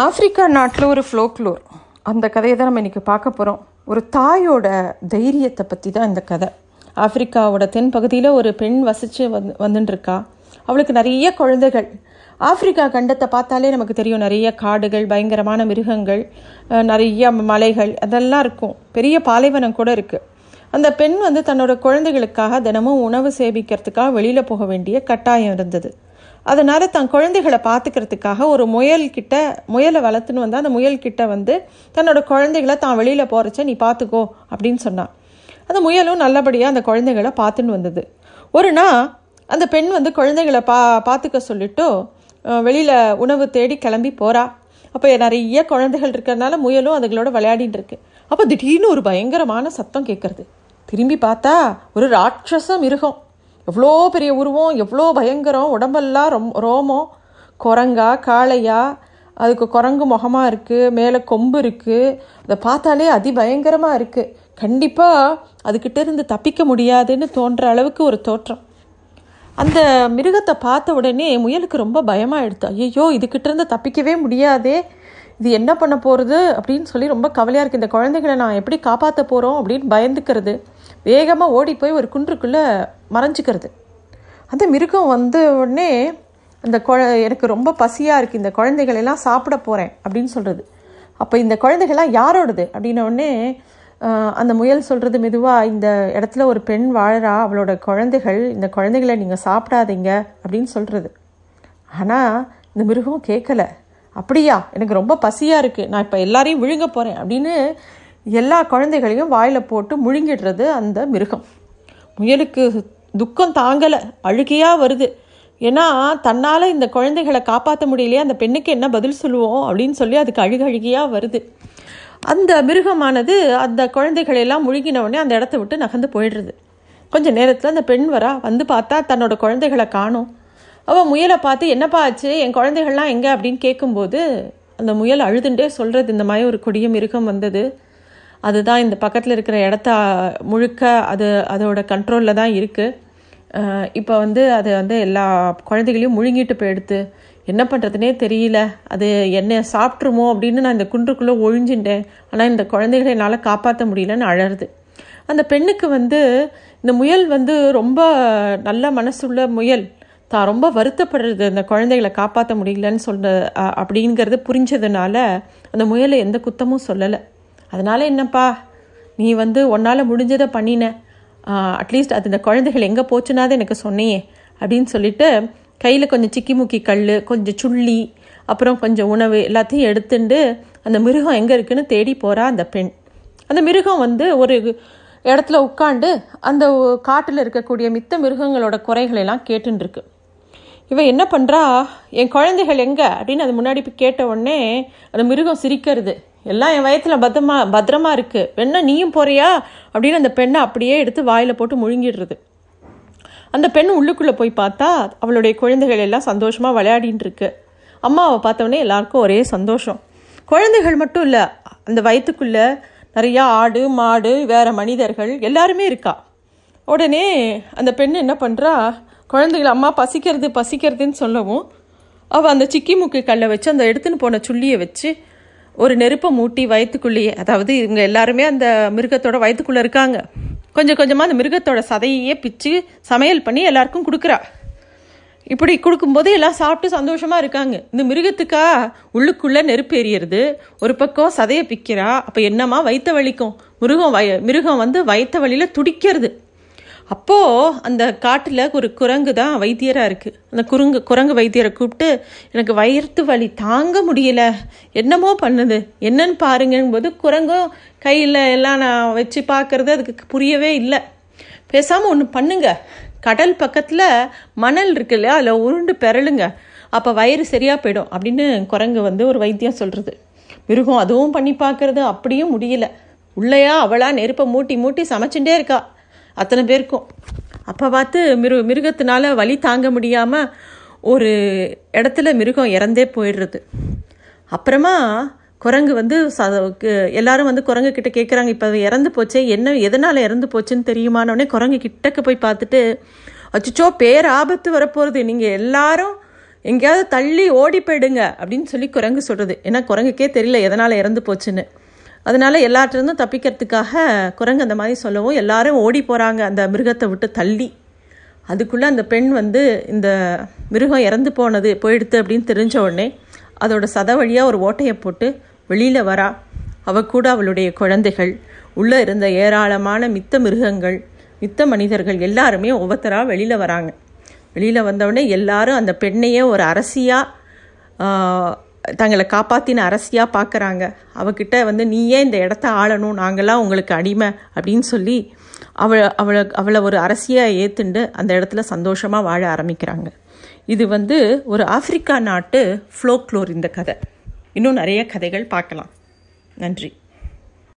Africa நாட்டில் ஒரு ஃப்ளோக்லோர் அந்த கதையை தான் நம்ம இன்றைக்கி பார்க்க போகிறோம் ஒரு தாயோட தைரியத்தை பற்றி தான் இந்த கதை. ஆப்பிரிக்காவோட தென் பகுதியில் ஒரு பெண் வசித்து வந்து வந்துட்டுருக்கா அவளுக்கு நிறைய குழந்தைகள். ஆப்பிரிக்கா கண்டத்தை பார்த்தாலே நமக்கு தெரியும் நிறைய காடுகள் பயங்கரமான மிருகங்கள் நிறைய மலைகள் அதெல்லாம் இருக்கும். பெரிய பாலைவனம் கூட இருக்குது அந்த பெண் வந்து தன்னோட குழந்தைகளுக்காக தினமும் உணவு சேமிக்கிறதுக்காக வெளியில் போக வேண்டிய கட்டாயம் இருந்தது. அதனால் தன் குழந்தைகளை பார்த்துக்கிறதுக்காக ஒரு முயல் கிட்ட முயலை வளர்த்துன்னு வந்து அந்த முயல் கிட்ட வந்து தன்னோட குழந்தைகளை தான் வெளியில் போகிறச்ச நீ பார்த்துக்கோ அப்படின்னு சொன்னான் அந்த முயலும் நல்லபடியாக அந்த குழந்தைகளை பார்த்துன்னு வந்தது. ஒரு நாள் அந்த பெண் வந்து குழந்தைகளை பா பார்த்துக்க சொல்லிட்டு வெளியில் உணவு தேடி கிளம்பி போகிறா அப்போ நிறைய குழந்தைகள் இருக்கிறதுனால முயலும் அதுகளோட விளையாடிட்டு இருக்கு. அப்போ திடீர்னு ஒரு பயங்கரமான சத்தம் கேட்குறது திரும்பி பார்த்தா ஒரு ராட்சச மிருகம். எவ்வளோ பெரிய உருவம் எவ்வளோ பயங்கரம் உடம்பெல்லாம் ரொம் ரோமம். குரங்கா காளையா. அதுக்கு குரங்கு முகமாக இருக்குது மேலே கொம்பு இருக்குது அதை பார்த்தாலே அதிபயங்கரமாக இருக்குது கண்டிப்பாக அதுக்கிட்ட இருந்து தப்பிக்க முடியாதுன்னு தோன்ற அளவுக்கு ஒரு தோற்றம். அந்த மிருகத்தை பார்த்த உடனே முயலுக்கு ரொம்ப பயமாயிடுது ஐயோ இதுகிட்ட இருந்து தப்பிக்கவே முடியாதே. இது என்ன பண்ண போகிறது அப்படின்னு சொல்லி ரொம்ப கவலையாக இருக்குது இந்த குழந்தைகளை நான் எப்படி காப்பாற்ற போகிறோம் அப்படின்னு பயந்துக்கிறது. வேகமாக ஓடி போய் ஒரு குன்றுக்குள்ளே மறைஞ்சிக்கிறது. அந்த மிருகம் வந்த உடனே அந்த குழ எனக்கு ரொம்ப பசியாக இருக்குது இந்த குழந்தைகளெல்லாம் சாப்பிட போகிறேன் அப்படின்னு சொல்கிறது அப்போ இந்த குழந்தைகள்லாம் யாரோடது? அப்படின்ன உடனே அந்த முயல் சொல்கிறது மெதுவாக இந்த இடத்துல ஒரு பெண் வாழறா அவளோட குழந்தைகள் இந்த குழந்தைகளை நீங்கள் சாப்பிடாதீங்க அப்படின்னு சொல்கிறது ஆனால் இந்த மிருகம் கேட்கல அப்படியா எனக்கு ரொம்ப பசியாக இருக்குது நான் இப்போ எல்லாரையும் விழுங்க போகிறேன் அப்படின்னு எல்லா குழந்தைகளையும் வாயில் போட்டு முழுங்கிடுறது அந்த மிருகம். முயலுக்கு துக்கம் தாங்கலை அழுகையாக வருது. ஏன்னா தன்னால் இந்த குழந்தைகளை காப்பாற்ற முடியலையே அந்த பெண்ணுக்கு என்ன பதில் சொல்லுவோம் அப்படின்னு சொல்லி அதுக்கு அழுக அழுகையாக வருது. அந்த மிருகமானது அந்த குழந்தைகளெல்லாம் முழுகின உடனே அந்த இடத்த விட்டு நகர்ந்து போயிடுறது. கொஞ்சம் நேரத்தில் அந்த பெண் வரா வந்து பார்த்தா தன்னோட குழந்தைகளை காணும். அவள் முயலை பார்த்து என்னப்பா ஆச்சு? என் குழந்தைகள்லாம் எங்கே? அப்படின்னு கேட்கும்போது அந்த முயல் அழுதுண்டே சொல்கிறது இந்த மாதிரி ஒரு கொடிய மிருகம் வந்தது. அதுதான் இந்த பக்கத்தில் இருக்கிற இடத்த முழுக்க அது அதோட கண்ட்ரோலில் தான் இருக்குது இப்போ வந்து அது வந்து எல்லா குழந்தைகளையும் முழுங்கிட்டு போயிடுத்து என்ன பண்ணுறதுனே தெரியல. அது என்ன சாப்பிட்ருமோ அப்படின்னு நான் இந்த குன்றுக்குள்ளே ஒழிஞ்சுட்டேன். ஆனால் இந்த குழந்தைகளை என்னால் காப்பாற்ற முடியலன்னு அழருது அந்த பெண்ணுக்கு வந்து இந்த முயல் வந்து ரொம்ப நல்ல மனசுள்ள முயல். தான் ரொம்ப வருத்தப்படுறது அந்த குழந்தைகளை காப்பாற்ற முடியலன்னு சொல்ற அப்படிங்கிறது புரிஞ்சதுனால அந்த முயலை எந்த குத்தமும் சொல்லலை. அதனால் என்னப்பா நீ வந்து உன்னால் முடிஞ்சதை பண்ணின. அட்லீஸ்ட் அது இந்த குழந்தைகள் எங்கே போச்சுனாது எனக்கு சொன்னியே அப்படின்னு சொல்லிட்டு கையில் கொஞ்சம் சிக்கி முக்கி கல் கொஞ்சம் சுள்ளி அப்புறம் கொஞ்சம் உணவு எல்லாத்தையும் எடுத்துண்டு அந்த மிருகம் எங்கே இருக்குன்னு தேடி போகிறா அந்த பெண். அந்த மிருகம் வந்து ஒரு இடத்துல உட்காந்து அந்த காட்டில் இருக்கக்கூடிய மித்த மிருகங்களோட குறைகளெல்லாம் கேட்டுருக்கு இவன் என்ன பண்ணுறா என் குழந்தைகள் எங்கே அப்படின்னு அது முன்னாடி போய் கேட்ட உடனே அந்த மிருகம் சிரிக்கிறது. எல்லாம் என் வயத்தில் பத்திரமா பத்திரமா இருக்குது வேணா நீயும் போறியா? அப்படின்னு அந்த பெண்ணை அப்படியே எடுத்து வாயில் போட்டு முழுங்கிடுறது. அந்த பெண் உள்ளுக்குள்ளே போய் பார்த்தா அவளுடைய குழந்தைகள் எல்லாம் சந்தோஷமாக விளையாடின்னு இருக்கு. அம்மாவை பார்த்தவொடனே எல்லாருக்கும் ஒரே சந்தோஷம். குழந்தைகள் மட்டும் இல்லை அந்த வயிற்றுக்குள்ளே நிறையா ஆடு மாடு வேறு மனிதர்கள் எல்லாருமே இருக்கா. உடனே அந்த பெண் என்ன பண்ணுறா குழந்தைகள் அம்மா பசிக்கிறது பசிக்கிறதுன்னு சொல்லவும் அவள் அந்த சிக்கி முக்கி கல்லை வச்சு அந்த எடுத்துன்னு போன சுள்ளியை வச்சு ஒரு நெருப்பை மூட்டி வயிற்றுக்குள்ளேயே அதாவது இவங்க எல்லாருமே அந்த மிருகத்தோட வயிற்றுக்குள்ளே இருக்காங்க. கொஞ்சம் கொஞ்சமாக அந்த மிருகத்தோட சதையே பிச்சு சமையல் பண்ணி எல்லாருக்கும் கொடுக்குறா. இப்படி கொடுக்கும்போது எல்லாம் சாப்பிட்டு சந்தோஷமாக இருக்காங்க. இந்த மிருகத்துக்கா உள்ளுக்குள்ளே நெருப்பு எரியறது. ஒரு பக்கம் சதையை பிக்கிறா. அப்போ என்னமா வயிற்ற வலிக்கும்? மிருகம் வய மிருகம் வந்து வயிற்ற வழியில் துடிக்கிறது. அப்போ அந்த காட்டில் ஒரு குரங்கு தான் வைத்தியராக இருக்குது அந்த குரங்கு குரங்கு வைத்தியரை கூப்பிட்டு எனக்கு வயிற்று வலி தாங்க முடியல. என்னமோ பண்ணுது? என்னன்னு பாருங்கன்னு போது குரங்கும் கையில் எல்லாம் நான் வச்சு பார்க்குறது அதுக்கு புரியவே இல்லை. பேசாமல் ஒன்று பண்ணுங்க. கடல் பக்கத்தில் மணல் இருக்கு இல்லையா? அதில் உருண்டு பெறலுங்க. அப்போ வயிறு சரியாக போயிடும். அப்படின்னு குரங்கு வந்து ஒரு வைத்தியம் சொல்கிறது மிருகம் அதுவும் பண்ணி பார்க்குறது அப்படியும் முடியல. உள்ளையா அவளாக நெருப்பை மூட்டி மூட்டி சமைச்சுட்டே இருக்கா. அத்தனை பேருக்கும். அப்போ பார்த்து மிரு மிருகத்தினால வலி தாங்க முடியாமல் ஒரு இடத்துல மிருகம் இறந்தே போயிடுறது. அப்புறமா குரங்கு வந்து ச- எல்லாரும் வந்து குரங்கு கிட்ட கேட்குறாங்க இப்போ அது இறந்து போச்சே என்ன எதனால் இறந்து போச்சுன்னு தெரியுமானோடனே குரங்கு கிட்டக்க போய் பார்த்துட்டு அச்சுச்சோ பேர் ஆபத்து வரப்போகிறது நீங்கள் எல்லாரும் எங்கேயாவது தள்ளி ஓடி போயிடுங்க அப்படின்னு சொல்லி குரங்கு சொல்கிறது ஏன்னா குரங்குக்கே தெரியல எதனால் இறந்து போச்சுன்னு. அதனால எல்லாற்றிருந்தும் தப்பிக்கிறதுக்காக குரங்கு அந்த மாதிரி சொல்லவும் எல்லாரும் ஓடி போகிறாங்க அந்த மிருகத்தை விட்டு தள்ளி. அதுக்குள்ளே அந்த பெண் வந்து இந்த மிருகம் இறந்து போனது போயிடுத்து அப்படின்னு தெரிஞ்ச உடனே அதோட சத வழியாக ஒரு ஓட்டையை போட்டு வெளியில் வரா. அவ கூட அவளுடைய குழந்தைகள் உள்ளே இருந்த ஏராளமான மித்த மிருகங்கள் மித்த மனிதர்கள் எல்லாருமே ஒவ்வொருத்தராக வெளியில் வராங்க. வெளியில் வந்தவுடனே எல்லாரும் அந்த பெண்ணையே ஒரு அரசியாக தங்களை காப்பாற்றின அரசியாக பார்க்குறாங்க அவகிட்ட வந்து நீயே இந்த இடத்த ஆளணும் நாங்களாம் உங்களுக்கு அடிமை அப்படின்னு சொல்லி அவளை அவளை அவளை ஒரு அரசியாக ஏற்றுண்டு அந்த இடத்துல சந்தோஷமாக வாழ ஆரம்பிக்கிறாங்க. இது வந்து ஒரு ஆப்பிரிக்கா நாட்டு ஃப்ளோக்ளோர் இந்த கதை. இன்னும் நிறைய கதைகள் பார்க்கலாம். நன்றி.